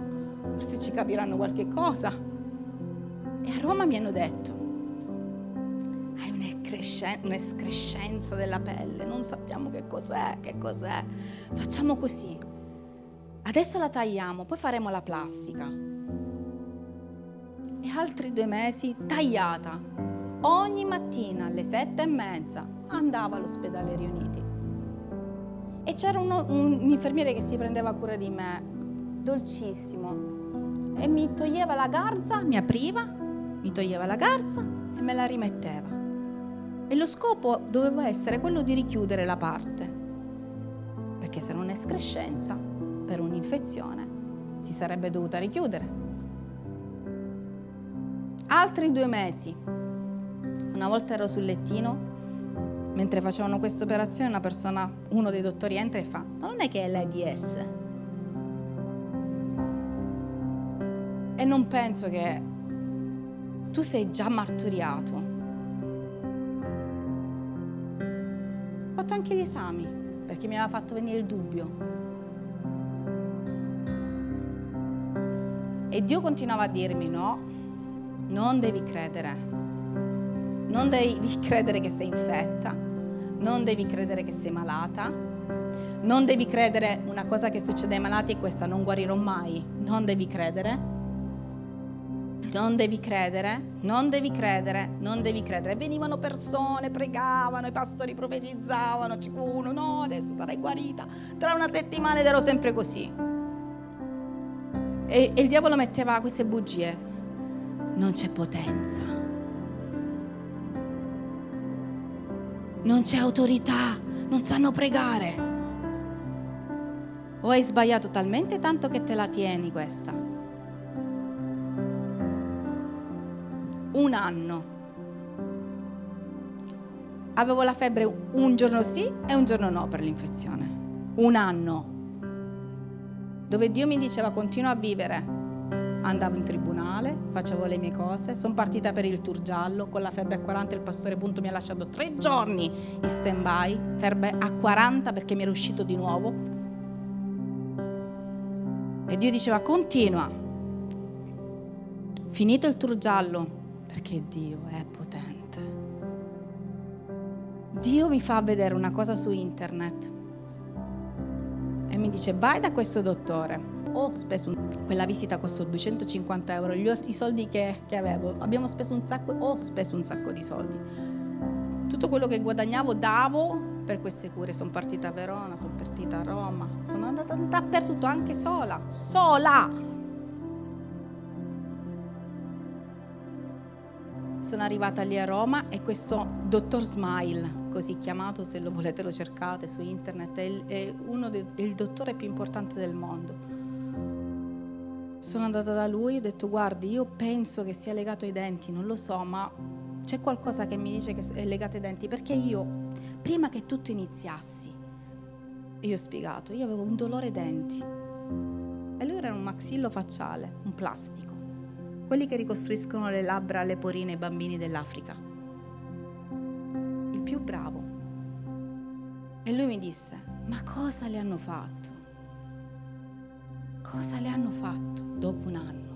forse ci capiranno qualche cosa. E a Roma mi hanno detto, hai un'escrescenza della pelle, non sappiamo che cos'è, che cos'è. Facciamo così, Adesso la tagliamo, poi faremo la plastica. E altri due mesi tagliata. Ogni mattina alle sette e mezza andava all'ospedale Riuniti. E c'era uno, un infermiere che si prendeva cura di me, dolcissimo. E mi toglieva la garza, mi apriva, mi toglieva la garza e me la rimetteva. E lo scopo doveva essere quello di richiudere la parte. Perché se non escrescenza per un'infezione si sarebbe dovuta richiudere. Altri due mesi. Una volta ero sul lettino, mentre facevano questa operazione, una persona, uno dei dottori entra e fa, ma non è che è l'AIDS? E non penso che tu sei già martoriato. Ho fatto anche gli esami, perché mi aveva fatto venire il dubbio. E Dio continuava a dirmi no, non devi credere, non devi credere che sei infetta, non devi credere che sei malata, non devi credere una cosa che succede ai malati è questa, non guarirò mai, non devi credere. Non devi credere, non devi credere, non devi credere. venivano persone, pregavano, i pastori profetizzavano, ci fu uno, no, adesso sarai guarita. Tra una settimana ed ero sempre così. E, e il diavolo metteva queste bugie. Non c'è potenza. Non c'è autorità. Non sanno pregare. O hai sbagliato talmente tanto che te la tieni questa. Un anno. Avevo la febbre un giorno sì e un giorno no per l'infezione. Un anno. Dove Dio mi diceva continua a vivere. Andavo in tribunale, facevo le mie cose, sono partita per il tour giallo con la febbre a 40, il pastore Punto mi ha lasciato tre giorni in stand by, febbre a 40 perché mi era uscito di nuovo e Dio diceva continua. Finito il tour giallo, perché Dio è potente. Dio mi fa vedere una cosa su internet e mi dice vai da questo dottore. Ho speso quella visita costò 250 euro, i soldi che, che avevo, abbiamo speso un sacco, ho speso un sacco di soldi. Tutto quello che guadagnavo davo per queste cure. Sono partita a Verona, sono partita a Roma, sono andata dappertutto, anche sola, sola. Sono arrivata lì a Roma e questo dottor Smile, così chiamato, se lo volete lo cercate su internet, è, il, è uno dei, è il dottore più importante del mondo. Sono andata da lui e ho detto guardi, io penso che sia legato ai denti, non lo so, ma c'è qualcosa che mi dice che è legato ai denti, perché io, prima che tutto iniziassi, io ho spiegato, io avevo un dolore ai denti e lui era un maxillo facciale, un plastico, quelli che ricostruiscono le labbra alle porine ai bambini dell'Africa. Il più bravo. E lui mi disse, ma cosa le hanno fatto? Cosa le hanno fatto dopo un anno?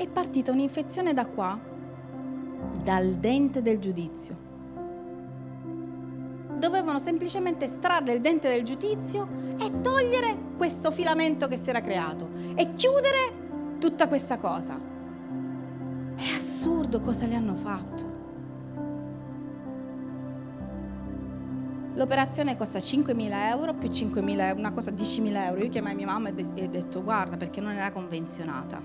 è partita un'infezione da qua, dal dente del giudizio. Dovevano semplicemente estrarre il dente del giudizio e togliere questo filamento che si era creato e chiudere tutta questa cosa. È assurdo cosa le hanno fatto. L'operazione costa 5.000 euro più 5.000 euro, una cosa 10.000 euro. Io chiamai mia mamma e ho detto guarda perché non era convenzionata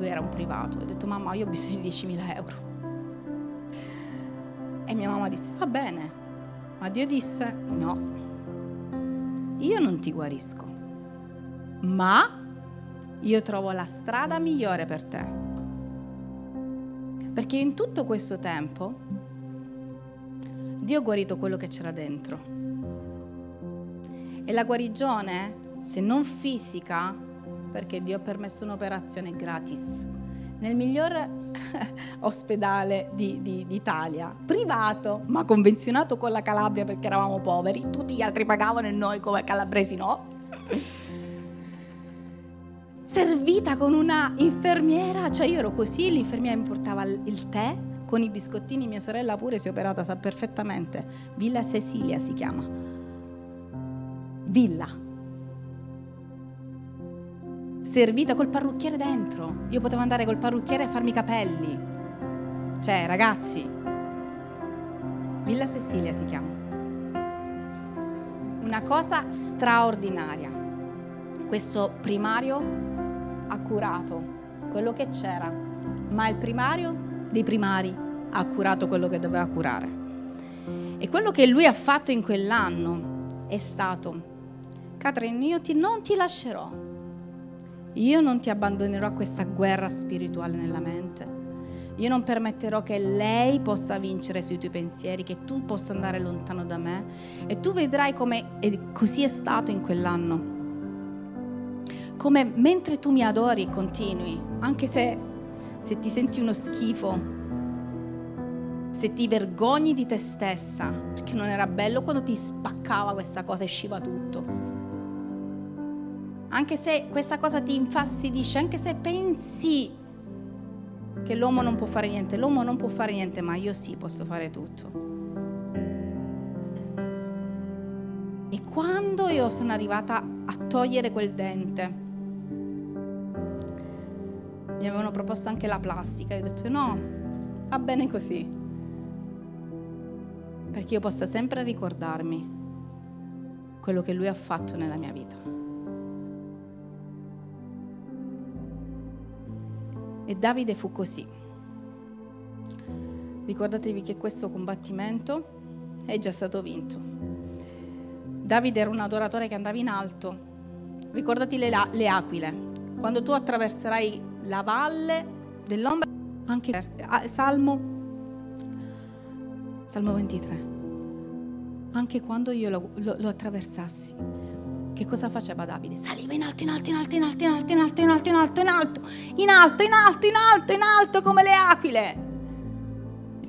lui era un privato. Ho detto mamma io ho bisogno di 10.000 euro. E mia mamma disse va bene, ma Dio disse no, io non ti guarisco, ma io trovo la strada migliore per te. Perché in tutto questo tempo Dio ha guarito quello che c'era dentro. E la guarigione, se non fisica, perché Dio ha permesso un'operazione gratis nel miglior ospedale di, di, d'Italia, privato, ma convenzionato con la Calabria perché eravamo poveri, tutti gli altri pagavano e noi come calabresi no. Servita con una infermiera, cioè io ero così, l'infermiera mi portava il tè con i biscottini, mia sorella pure si è operata, sa perfettamente. Villa Cecilia si chiama. Villa servita col parrucchiere dentro. Io potevo andare col parrucchiere e farmi i capelli. Cioè, ragazzi, Villa Cecilia si chiama. Una cosa straordinaria. Questo primario ha curato quello che c'era, ma il primario dei primari ha curato quello che doveva curare. E quello che lui ha fatto in quell'anno è stato, Catherine, io ti, non ti lascerò io non ti abbandonerò a questa guerra spirituale nella mente. Io non permetterò che lei possa vincere sui tuoi pensieri, che tu possa andare lontano da me. E tu vedrai come così è stato in quell'anno. Come mentre tu mi adori continui, anche se, se ti senti uno schifo, se ti vergogni di te stessa, perché non era bello quando ti spaccava questa cosa e usciva tutto anche se questa cosa ti infastidisce, anche se pensi che l'uomo non può fare niente, l'uomo non può fare niente, ma io sì posso fare tutto. E quando io sono arrivata a togliere quel dente, mi avevano proposto anche la plastica, io ho detto no, va bene così, perché io possa sempre ricordarmi quello che lui ha fatto nella mia vita. E Davide fu così. Ricordatevi che questo combattimento è già stato vinto. Davide era un adoratore che andava in alto. Ricordati le, le aquile. Quando tu attraverserai la valle dell'ombra, anche Salmo, Salmo 23. Anche quando io lo, lo, lo attraversassi, che cosa faceva Davide? Saliva in alto, in alto, in alto, in alto, in alto, in alto, in alto, in alto, in alto, in alto, in alto, in alto, in alto, come le aquile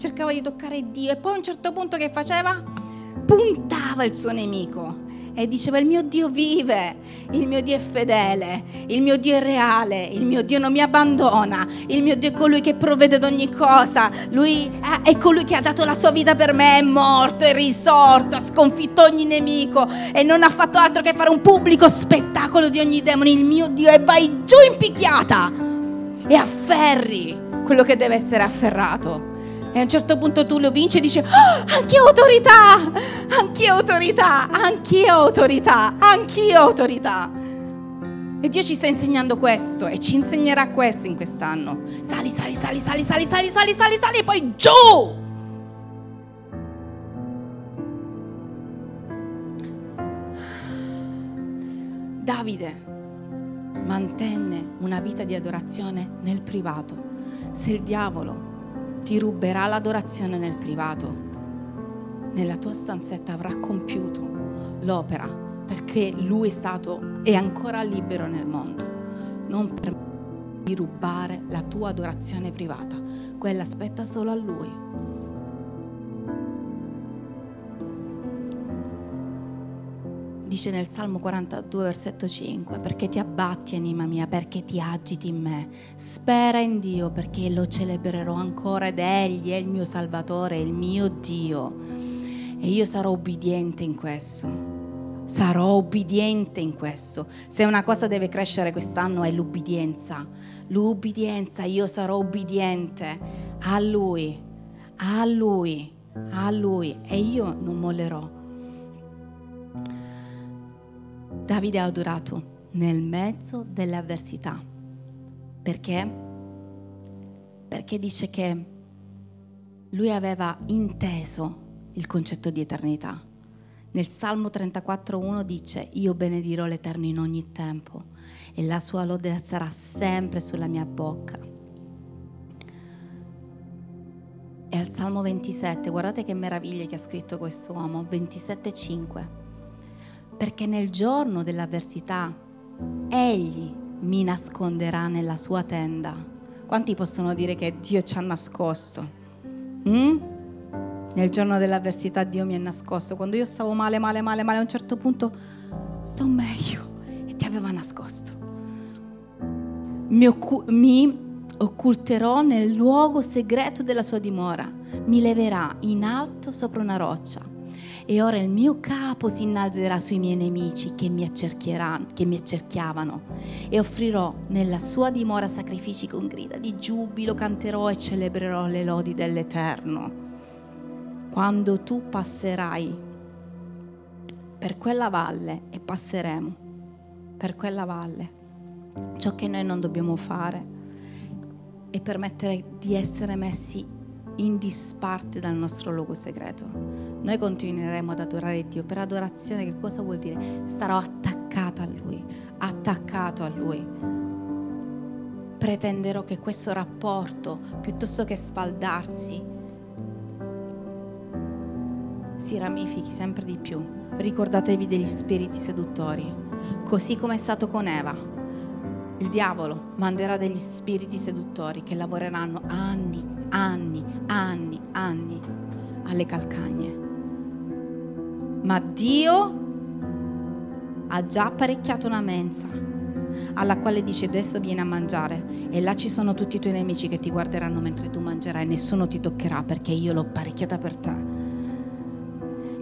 cercava di toccare Dio e poi a un certo punto che faceva? Puntava il suo nemico e diceva il mio Dio vive, il mio Dio è fedele, il mio Dio è reale, il mio Dio non mi abbandona, il mio Dio è colui che provvede ad ogni cosa, lui è colui che ha dato la sua vita per me, è morto, è risorto, ha sconfitto ogni nemico e non ha fatto altro che fare un pubblico spettacolo di ogni demone, il mio Dio e vai giù in picchiata e afferri quello che deve essere afferrato. E a un certo punto tu lo vinci e dici, oh, anch'io autorità, anch'io autorità, anch'io autorità, anch'io autorità. E Dio ci sta insegnando questo e ci insegnerà questo in quest'anno. Sali, sali, sali, sali, sali, sali, sali, sali, sali e poi giù. Davide mantenne una vita di adorazione nel privato. Se il diavolo ti ruberà l'adorazione nel privato. Nella tua stanzetta avrà compiuto l'opera perché lui è stato e ancora libero nel mondo. Non per di rubare la tua adorazione privata, quella spetta solo a lui. Dice nel Salmo 42, versetto 5, perché ti abbatti anima mia, perché ti agiti in me. Spera in Dio perché lo celebrerò ancora ed Egli è il mio Salvatore, il mio Dio. E io sarò obbediente in questo. Sarò obbediente in questo. Se una cosa deve crescere quest'anno è l'ubbidienza. L'ubbidienza, io sarò obbediente a Lui, a Lui, a Lui e io non mollerò Davide ha adorato nel mezzo delle avversità. Perché? Perché dice che lui aveva inteso il concetto di eternità. Nel Salmo 34.1 dice, io benedirò l'Eterno in ogni tempo e la sua lode sarà sempre sulla mia bocca. E al Salmo 27, guardate che meraviglia che ha scritto questo uomo, 27.5 perché nel giorno dell'avversità Egli mi nasconderà nella sua tenda. Quanti possono dire che Dio ci ha nascosto? Mm? Nel giorno dell'avversità Dio mi ha nascosto. Quando io stavo male, male, male, male, a un certo punto sto meglio e ti aveva nascosto. Mi, occu- mi occulterò nel luogo segreto della sua dimora. Mi leverà in alto sopra una roccia e ora il mio capo si innalzerà sui miei nemici che mi, che mi accerchiavano e offrirò nella sua dimora sacrifici con grida di giubilo, canterò e celebrerò le lodi dell'Eterno. Quando tu passerai per quella valle e passeremo per quella valle, ciò che noi non dobbiamo fare è permettere di essere messi in disparte dal nostro luogo segreto. Noi continueremo ad adorare Dio. Per adorazione che cosa vuol dire? Starò attaccata a Lui, attaccato a Lui. Pretenderò che questo rapporto, piuttosto che sfaldarsi, si ramifichi sempre di più. Ricordatevi degli spiriti seduttori, così come è stato con Eva. Il diavolo manderà degli spiriti seduttori che lavoreranno anni anni, anni, anni alle calcagne. Ma Dio ha già apparecchiato una mensa alla quale dice adesso vieni a mangiare e là ci sono tutti i tuoi nemici che ti guarderanno mentre tu mangerai, nessuno ti toccherà perché io l'ho apparecchiata per te.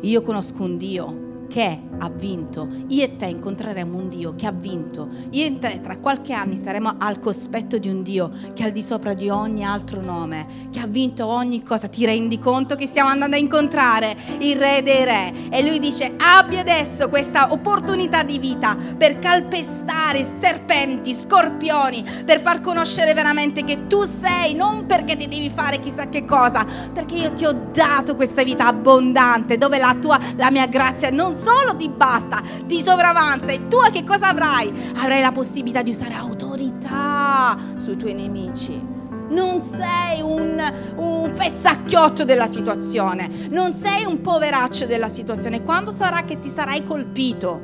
Io conosco un Dio che ha vinto. Io e te incontreremo un Dio che ha vinto. Io e te tra qualche anni saremo al cospetto di un Dio che è al di sopra di ogni altro nome, che ha vinto ogni cosa. Ti rendi conto che stiamo andando a incontrare il Re dei Re? E lui dice: abbi adesso questa opportunità di vita per calpestare serpenti, scorpioni, per far conoscere veramente che tu sei, non perché ti devi fare chissà che cosa, perché io ti ho dato questa vita abbondante dove la tua la mia grazia non solo ti basta, ti sopravanza e tu che cosa avrai? Avrai la possibilità di usare autorità sui tuoi nemici. Non sei un, un fessacchiotto della situazione, non sei un poveraccio della situazione. Quando sarà che ti sarai colpito?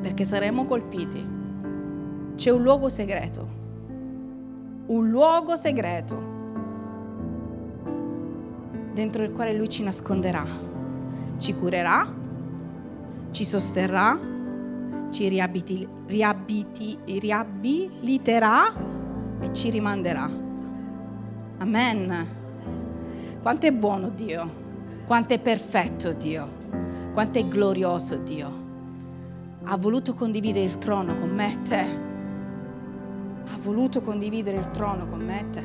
Perché saremo colpiti. C'è un luogo segreto. Un luogo segreto dentro il quale lui ci nasconderà, ci curerà, ci sosterrà, ci riabiti, riabiti, riabiliterà e ci rimanderà. Amen. Quanto è buono Dio, quanto è perfetto Dio, quanto è glorioso Dio. Ha voluto condividere il trono con me e te. Ha voluto condividere il trono con me e te.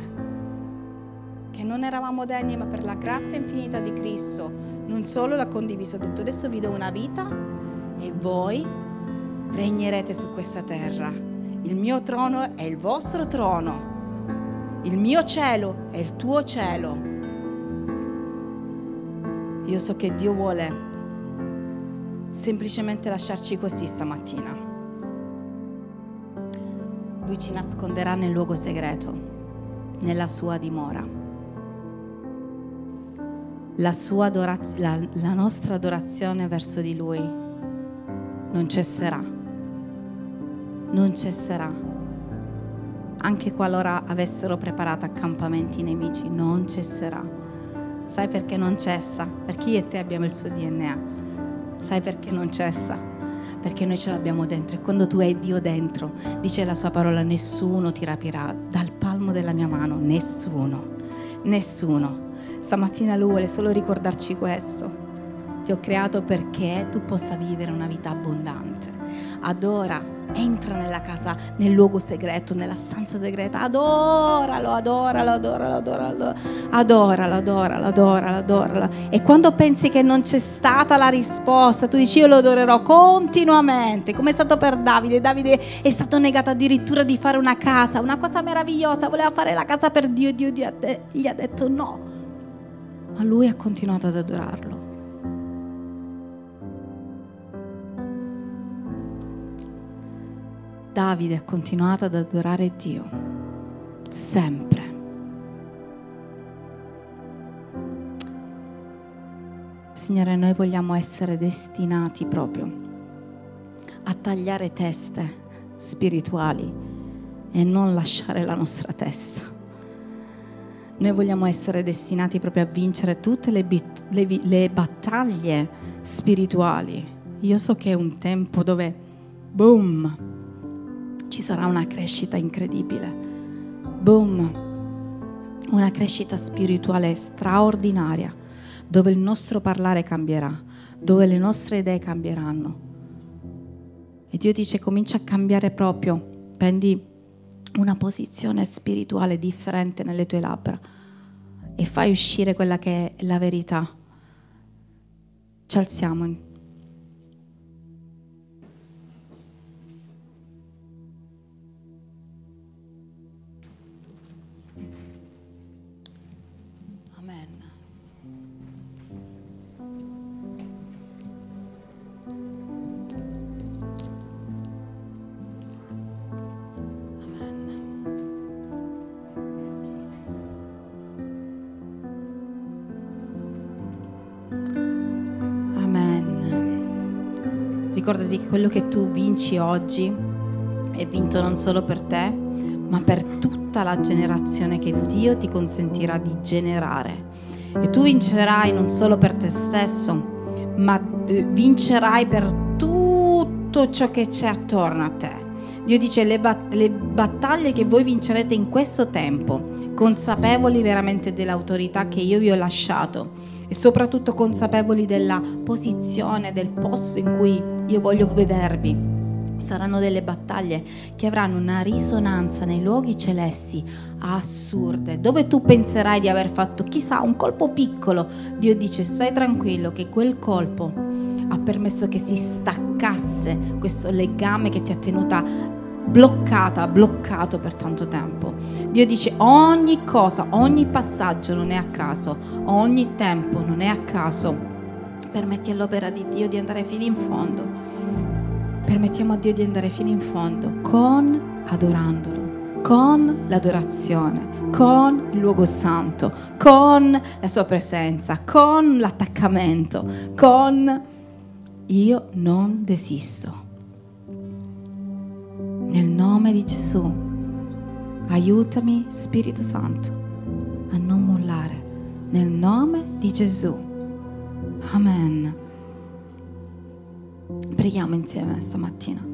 Che non eravamo degni, ma per la grazia infinita di Cristo, non solo l'ha condiviso, ha detto adesso vi do una vita e voi regnerete su questa terra. Il mio trono è il vostro trono. Il mio cielo è il tuo cielo. Io so che Dio vuole semplicemente lasciarci così stamattina. Lui ci nasconderà nel luogo segreto, nella sua dimora. La, adoraz- la, la nostra adorazione verso di Lui non cesserà, non cesserà. Anche qualora avessero preparato accampamenti nemici, non cesserà. Sai perché non cessa? Perché io e te abbiamo il suo DNA. Sai perché non cessa? Perché noi ce l'abbiamo dentro e quando tu hai Dio dentro, dice la sua parola, nessuno ti rapirà dal palmo della mia mano, nessuno, nessuno. Stamattina Lui vuole solo ricordarci questo. Ti ho creato perché tu possa vivere una vita abbondante. Adora, entra nella casa, nel luogo segreto, nella stanza segreta. Adoralo, adoralo, adoralo, adoralo. Adoralo, adoralo, adoralo, adoralo. E quando pensi che non c'è stata la risposta, tu dici io lo adorerò continuamente, come è stato per Davide. Davide è stato negato addirittura di fare una casa, una cosa meravigliosa, voleva fare la casa per Dio, Dio, Dio gli ha detto no ma lui ha continuato ad adorarlo. Davide ha continuato ad adorare Dio, sempre. Signore, noi vogliamo essere destinati proprio a tagliare teste spirituali e non lasciare la nostra testa. Noi vogliamo essere destinati proprio a vincere tutte le, bit- le, le battaglie spirituali. Io so che è un tempo dove, boom, ci sarà una crescita incredibile. Boom! Una crescita spirituale straordinaria, dove il nostro parlare cambierà, dove le nostre idee cambieranno. E Dio dice comincia a cambiare proprio, prendi una posizione spirituale differente nelle tue labbra e fai uscire quella che è la verità. Ci alziamo. Ricordati che quello che tu vinci oggi è vinto non solo per te, ma per tutta la generazione che Dio ti consentirà di generare. E tu vincerai non solo per te stesso, ma eh, vincerai per tutto ciò che c'è attorno a te. Dio dice le, bat- le battaglie che voi vincerete in questo tempo, consapevoli veramente dell'autorità che io vi ho lasciato e soprattutto consapevoli della posizione, del posto in cui io voglio vedervi. Saranno delle battaglie che avranno una risonanza nei luoghi celesti assurde, dove tu penserai di aver fatto chissà un colpo piccolo. Dio dice stai tranquillo che quel colpo ha permesso che si staccasse questo legame che ti ha tenuta bloccata, bloccato per tanto tempo. Dio dice ogni cosa, ogni passaggio non è a caso, ogni tempo non è a caso. Permetti all'opera di Dio di andare fino in fondo. Permettiamo a Dio di andare fino in fondo con adorandolo, con l'adorazione, con il luogo santo, con la sua presenza, con l'attaccamento, con io non desisto. Nel nome di Gesù, aiutami Spirito Santo a non mollare. Nel nome di Gesù. Amen. Preghiamo insieme stamattina.